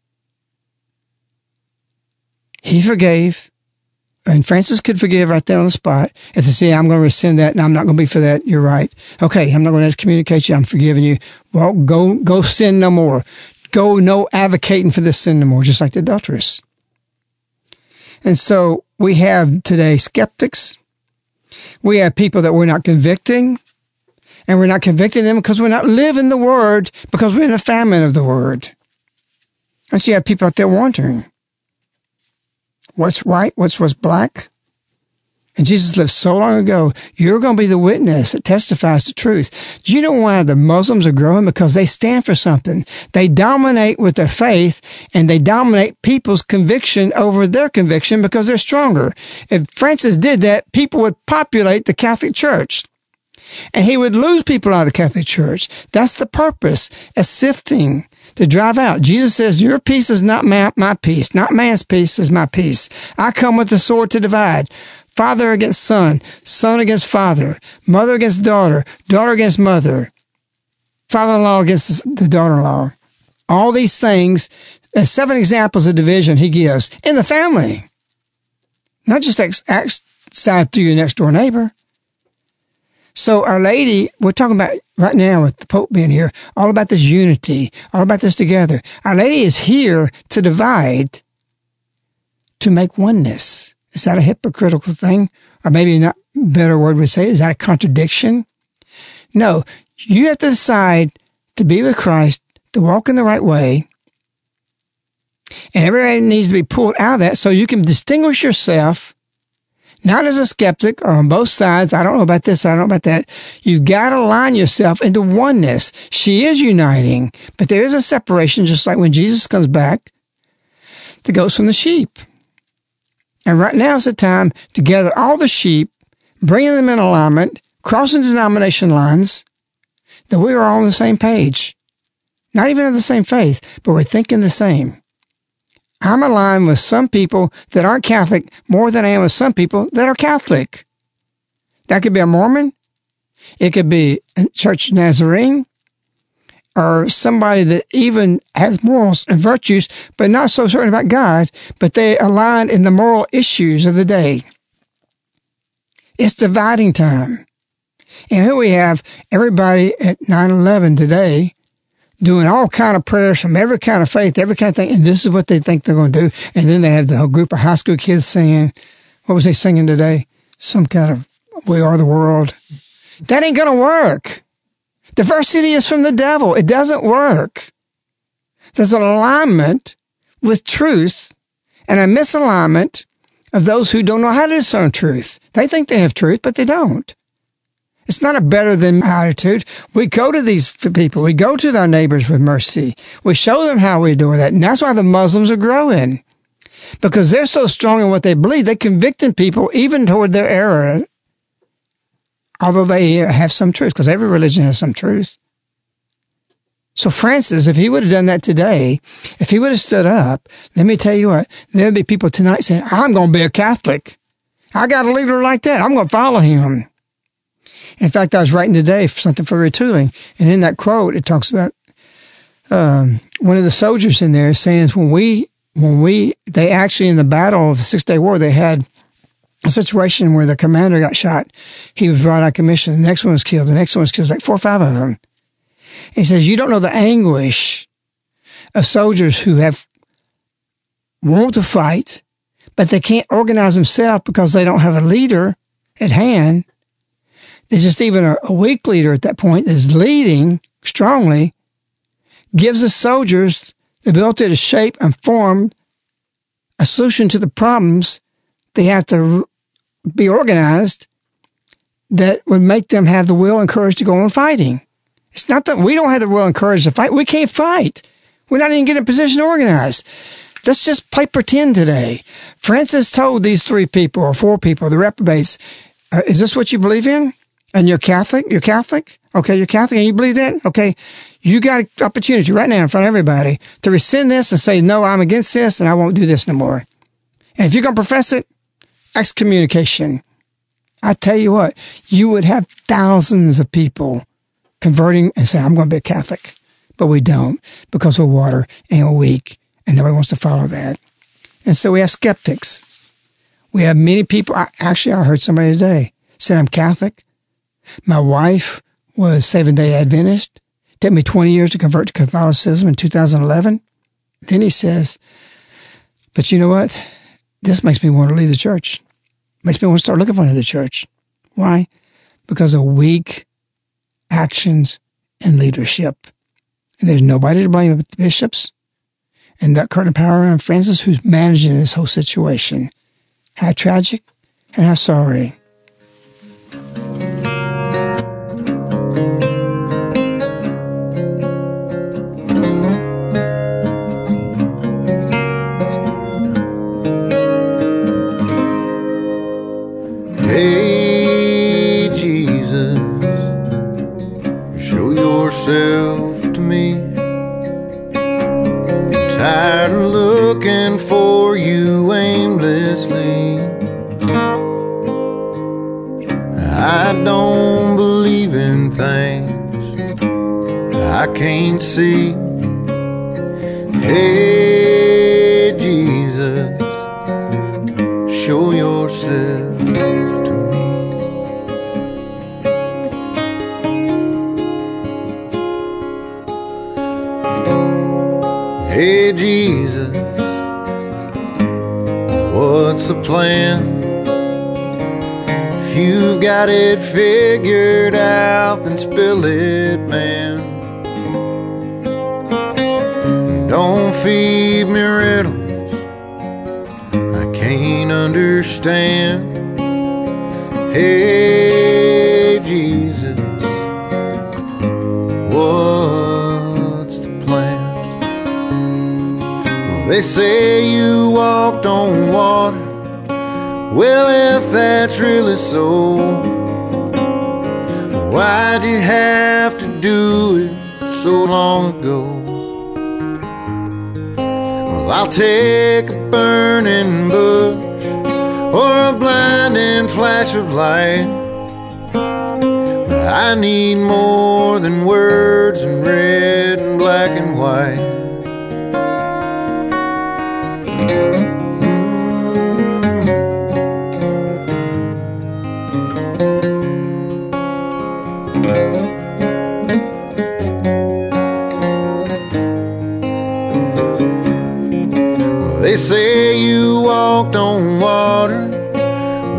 He forgave. And Francis could forgive right there on the spot. If they say, I'm going to rescind that and I'm not going to be for that, you're right. Okay, I'm not going to excommunicate you. I'm forgiving you. Well, go, go sin no more. Go no advocating for this sin no more, just like the adulteress. And so we have today skeptics. We have people that we're not convicting. And we're not convicting them because we're not living the word, because we're in a famine of the word. And so you have people out there wondering, what's white, what's what's black. And Jesus lived so long ago. You're going to be the witness that testifies the truth. Do you know why the Muslims are growing? Because they stand for something. They dominate with their faith and they dominate people's conviction over their conviction because they're stronger. If Francis did that, people would populate the Catholic Church. And he would lose people out of the Catholic Church. That's the purpose, a sifting to drive out. Jesus says, Your peace is not my, my peace, not man's peace is my peace. I come with the sword to divide. Father against son, son against father, mother against daughter, daughter against mother, father in law against the daughter in law. All these things, uh, seven examples of division he gives in the family. Not just outside through your next door neighbor. So Our Lady, we're talking about right now with the Pope being here, all about this unity, all about this together. Our Lady is here to divide, to make oneness. Is that a hypocritical thing? Or maybe not better word would say, is that a contradiction? No, you have to decide to be with Christ, to walk in the right way. And everybody needs to be pulled out of that so you can distinguish yourself not as a skeptic or on both sides. I don't know about this. I don't know about that. You've got to align yourself into oneness. She is uniting, but there is a separation, just like when Jesus comes back, the goats from the sheep. And right now is the time to gather all the sheep, bringing them in alignment, crossing denomination lines, that we are all on the same page. Not even of the same faith, but we're thinking the same. I'm aligned with some people that aren't Catholic more than I am with some people that are Catholic. That could be a Mormon. It could be a Church Nazarene or somebody that even has morals and virtues, but not so certain about God, but they align in the moral issues of the day. It's dividing time. And here we have everybody at 9-11 today doing all kind of prayers from every kind of faith, every kind of thing, and this is what they think they're going to do. And then they have the whole group of high school kids singing. What was they singing today? Some kind of "We Are the World." That ain't going to work. Diversity is from the devil. It doesn't work. There's an alignment with truth and a misalignment of those who don't know how to discern truth. They think they have truth, but they don't. It's not a better than attitude. We go to these people. We go to our neighbors with mercy. We show them how we do that. And that's why the Muslims are growing because they're so strong in what they believe. They're convicting people even toward their error although they have some truth, because every religion has some truth. So Francis, if he would have done that today, if he would have stood up, let me tell you what, there'd be people tonight saying, I'm going to be a Catholic. I got a leader like that. I'm going to follow him. In fact, I was writing today for something for retooling, and in that quote, it talks about um, one of the soldiers in there saying, "When we, when we, they actually in the battle of the Six Day War, they had a situation where the commander got shot. He was brought out of commission. The next one was killed. The next one was killed. Was like four or five of them. He says, You don't know the anguish of soldiers who have want to fight, but they can't organize themselves because they don't have a leader at hand. There's just even a, a weak leader at that point that's leading strongly, gives the soldiers the ability to shape and form a solution to the problems they have to be organized that would make them have the will and courage to go on fighting. It's not that we don't have the will and courage to fight. We can't fight. We're not even getting a position to organize. Let's just play pretend today. Francis told these three people or four people, the reprobates, uh, is this what you believe in? And you're Catholic? You're Catholic? Okay, you're Catholic and you believe that? Okay, you got an opportunity right now in front of everybody to rescind this and say, no, I'm against this and I won't do this no more. And if you're going to profess it, excommunication. I tell you what, you would have thousands of people converting and saying, I'm going to be a Catholic. But we don't because we're water and we're weak and nobody wants to follow that. And so we have skeptics. We have many people. Actually, I heard somebody today said, I'm Catholic. My wife was Seventh day Adventist. It took me 20 years to convert to Catholicism in 2011. Then he says, but you know what? This makes me want to leave the church. Makes me want to start looking for another church. Why? Because of weak actions and leadership. And there's nobody to blame but the bishops and that curtain power and Francis who's managing this whole situation. How tragic and how sorry.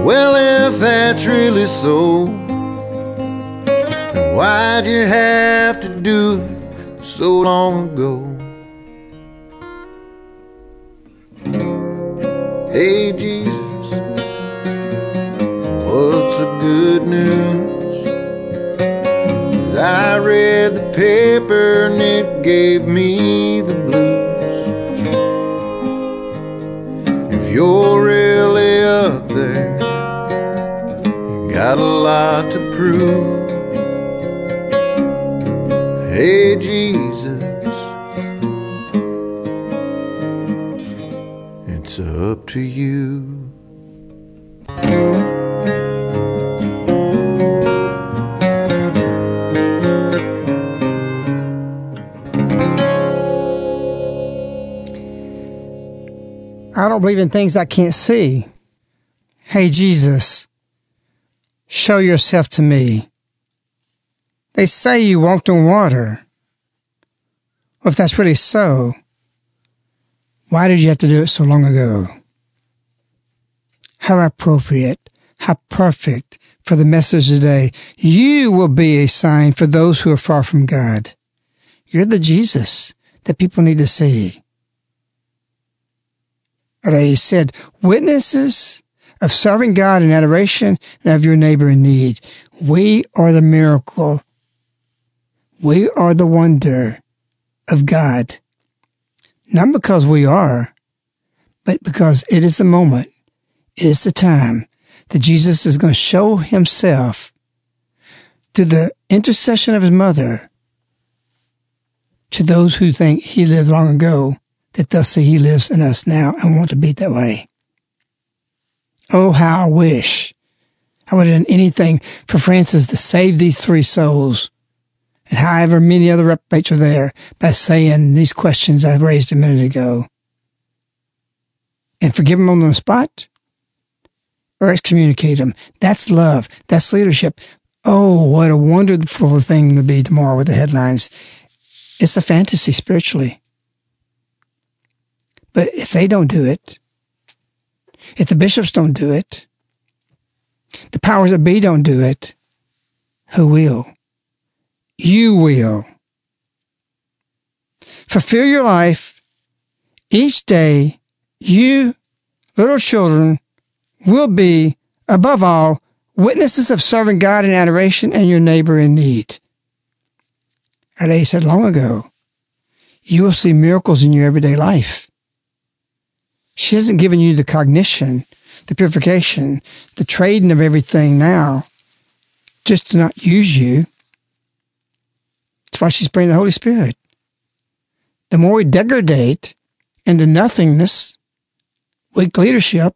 Well, if that's really so, then why'd you have to do it so long ago? Hey, Jesus, what's the good news? As I read the paper and it gave me the blues. If you're got a lot to prove. Hey, Jesus, it's up to you. I don't believe in things I can't see. Hey, Jesus, show yourself to me. They say you walked on water. Well, if that's really so, why did you have to do it so long ago? How appropriate, how perfect for the message today. You will be a sign for those who are far from God. You're the Jesus that people need to see. He said, witnesses of serving God in adoration and of your neighbor in need. We are the miracle. We are the wonder of God. Not because we are, but because it is the moment, it is the time that Jesus is going to show himself to the intercession of his mother to those who think he lived long ago, that they'll see he lives in us now and want to be that way. Oh, how I wish I would have done anything for Francis to save these three souls and however many other reprobates are there by saying these questions I raised a minute ago. And forgive them on the spot or excommunicate them. That's love. That's leadership. Oh, what a wonderful thing to be tomorrow with the headlines. It's a fantasy spiritually. But if they don't do it, if the bishops don't do it, the powers that be don't do it, who will? You will. Fulfill your life each day. You, little children, will be, above all, witnesses of serving God in adoration and your neighbor in need. And they said long ago, you will see miracles in your everyday life. She hasn't given you the cognition, the purification, the trading of everything now just to not use you. That's why she's bringing the Holy Spirit. The more we degrade into nothingness, weak leadership,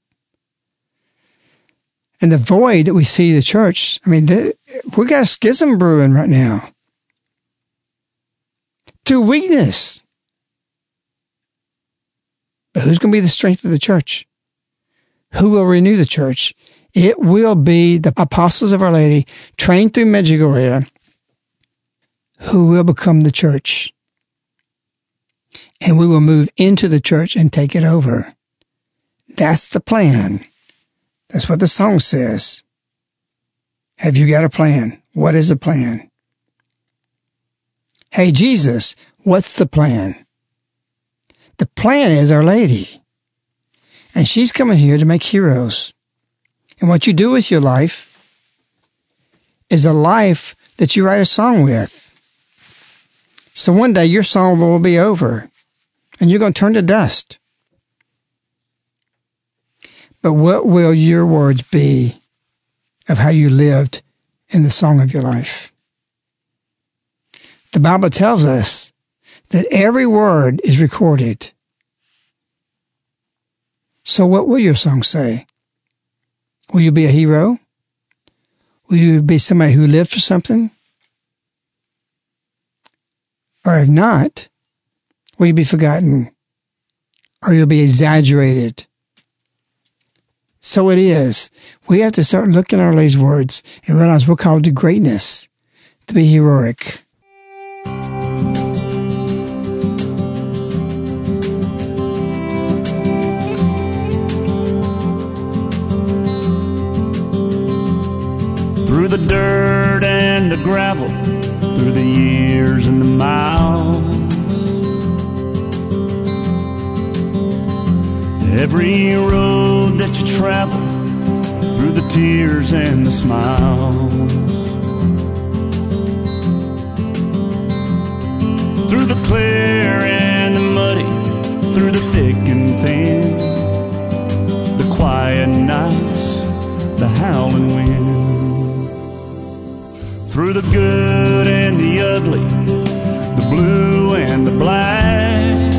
and the void that we see the church, I mean, the, we got a schism brewing right now. To weakness. But who's going to be the strength of the church? Who will renew the church? It will be the apostles of Our Lady trained through Medjugorje who will become the church. And we will move into the church and take it over. That's the plan. That's what the song says. Have you got a plan? What is the plan? Hey, Jesus, what's the plan? The plan is Our Lady. And she's coming here to make heroes. And what you do with your life is a life that you write a song with. So one day your song will be over and you're going to turn to dust. But what will your words be of how you lived in the song of your life? The Bible tells us that every word is recorded. So what will your song say? Will you be a hero? Will you be somebody who lived for something? Or if not, will you be forgotten? Or you'll be exaggerated? So it is. We have to start looking at our Lady's words and realize we're called to greatness, to be heroic. The dirt and the gravel, through the years and the miles. Every road that you travel, through the tears and the smiles. Through the clear and the muddy, through the thick and thin, the quiet nights, the howling wind. Through the good and the ugly, the blue and the black.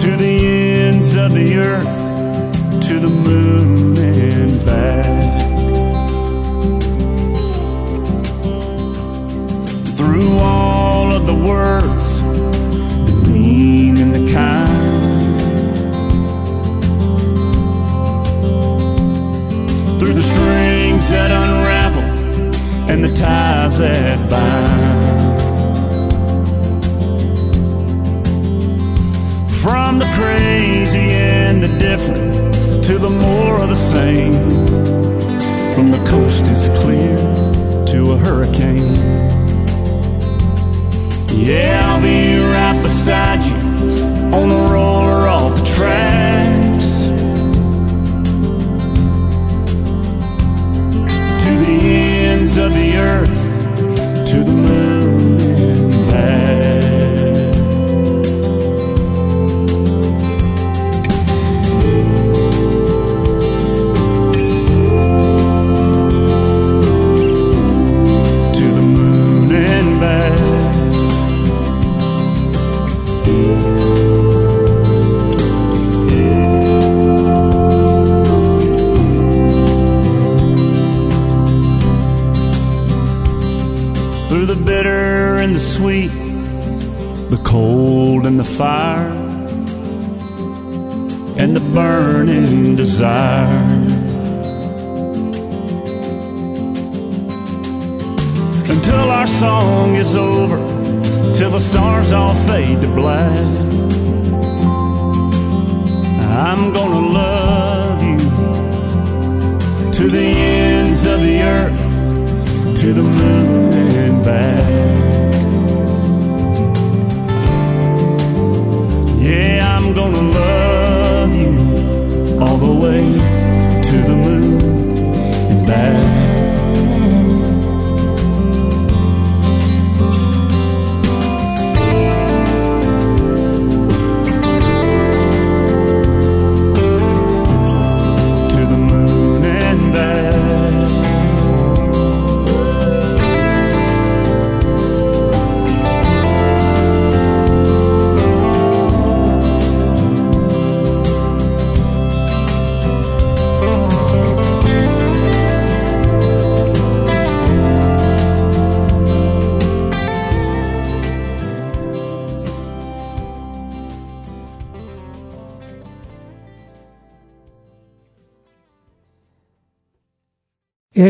To the ends of the earth, to the moon and back. Through all of the words, the mean and the kind. Strings that unravel and the ties that bind. From the crazy and the different to the more of the same. From the coast is clear to a hurricane. Yeah, I'll be right beside you on the roller off the tracks. The ends of the earth,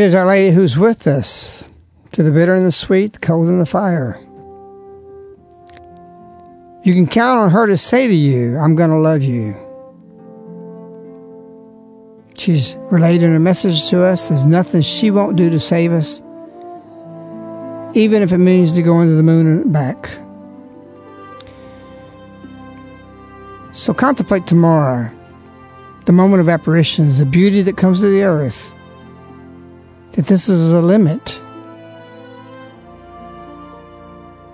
is Our Lady who's with us, to the bitter and the sweet, the cold and the fire. You can count on her to say to you, I'm going to love you. She's relating a message to us. There's nothing she won't do to save us, even if it means to go into the moon and back. So contemplate tomorrow, the moment of apparitions, the beauty that comes to the earth that this is a limit.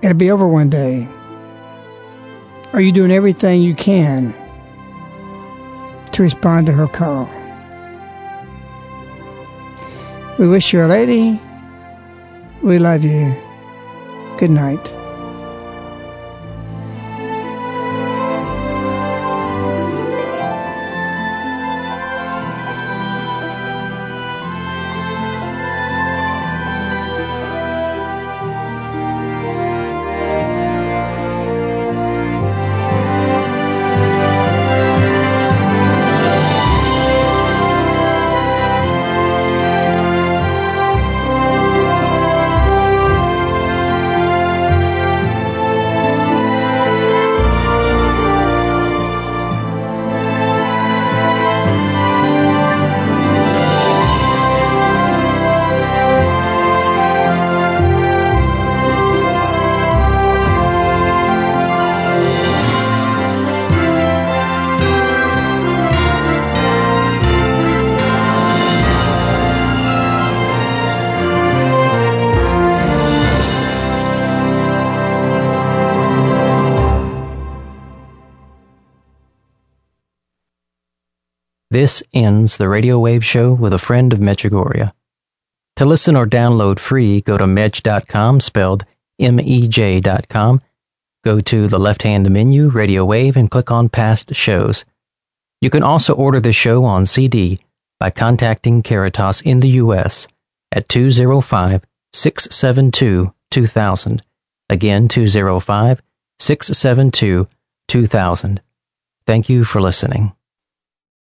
It'll be over one day. Are you doing everything you can to respond to her call? We wish you a lady. We love you. Good night. This ends the Radio Wave Show with a friend of Medjugorje. To listen or download free, go to mej.com, spelled M-E-J.com. Go to the left-hand menu, Radio Wave, and click on Past Shows. You can also order the show on CD by contacting Caritas in the U.S. at 205 672 2000. Again, 205 672 2000. Thank you for listening.